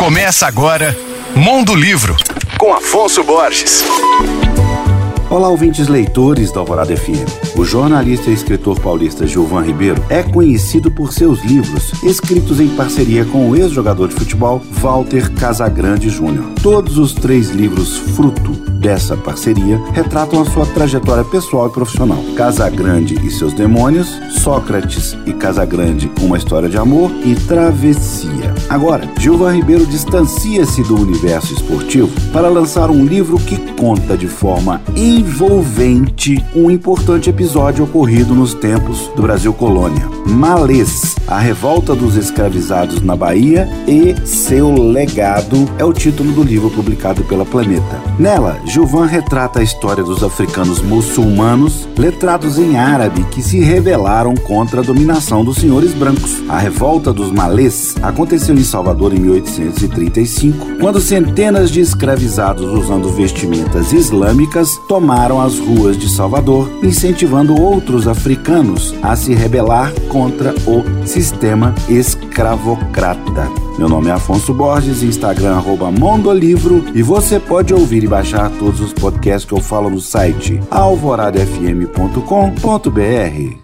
Começa agora Mundo Livro, com Afonso Borges. Olá, ouvintes leitores da Alvorada FM. O jornalista e escritor paulista Gilvan Ribeiro é conhecido por seus livros, escritos em parceria com o ex-jogador de futebol Walter Casagrande Júnior. Todos os três livros, fruto dessa parceria, retratam a sua trajetória pessoal e profissional. Casagrande e seus demônios, Sócrates e Casagrande, uma história de amor e travessia. Agora, Gilvan Ribeiro distancia-se do universo esportivo para lançar um livro que conta de forma envolvente um importante episódio ocorrido nos tempos do Brasil colônia. Malês, a revolta dos escravizados na Bahia e seu legado é o título do livro publicado pela Planeta. Nela, Gilvan retrata a história dos africanos muçulmanos letrados em árabe que se rebelaram contra a dominação dos senhores brancos. A revolta dos malês aconteceu em Salvador em 1835, quando centenas de escravizados usando vestimentas islâmicas tomaram as ruas de Salvador, incentivando outros africanos a se rebelar contra o sistema escravocrata. Meu nome é Afonso Borges, Instagram arroba Mondolivro e você pode ouvir e baixar todos os podcasts que eu falo no site alvoradafm.com.br.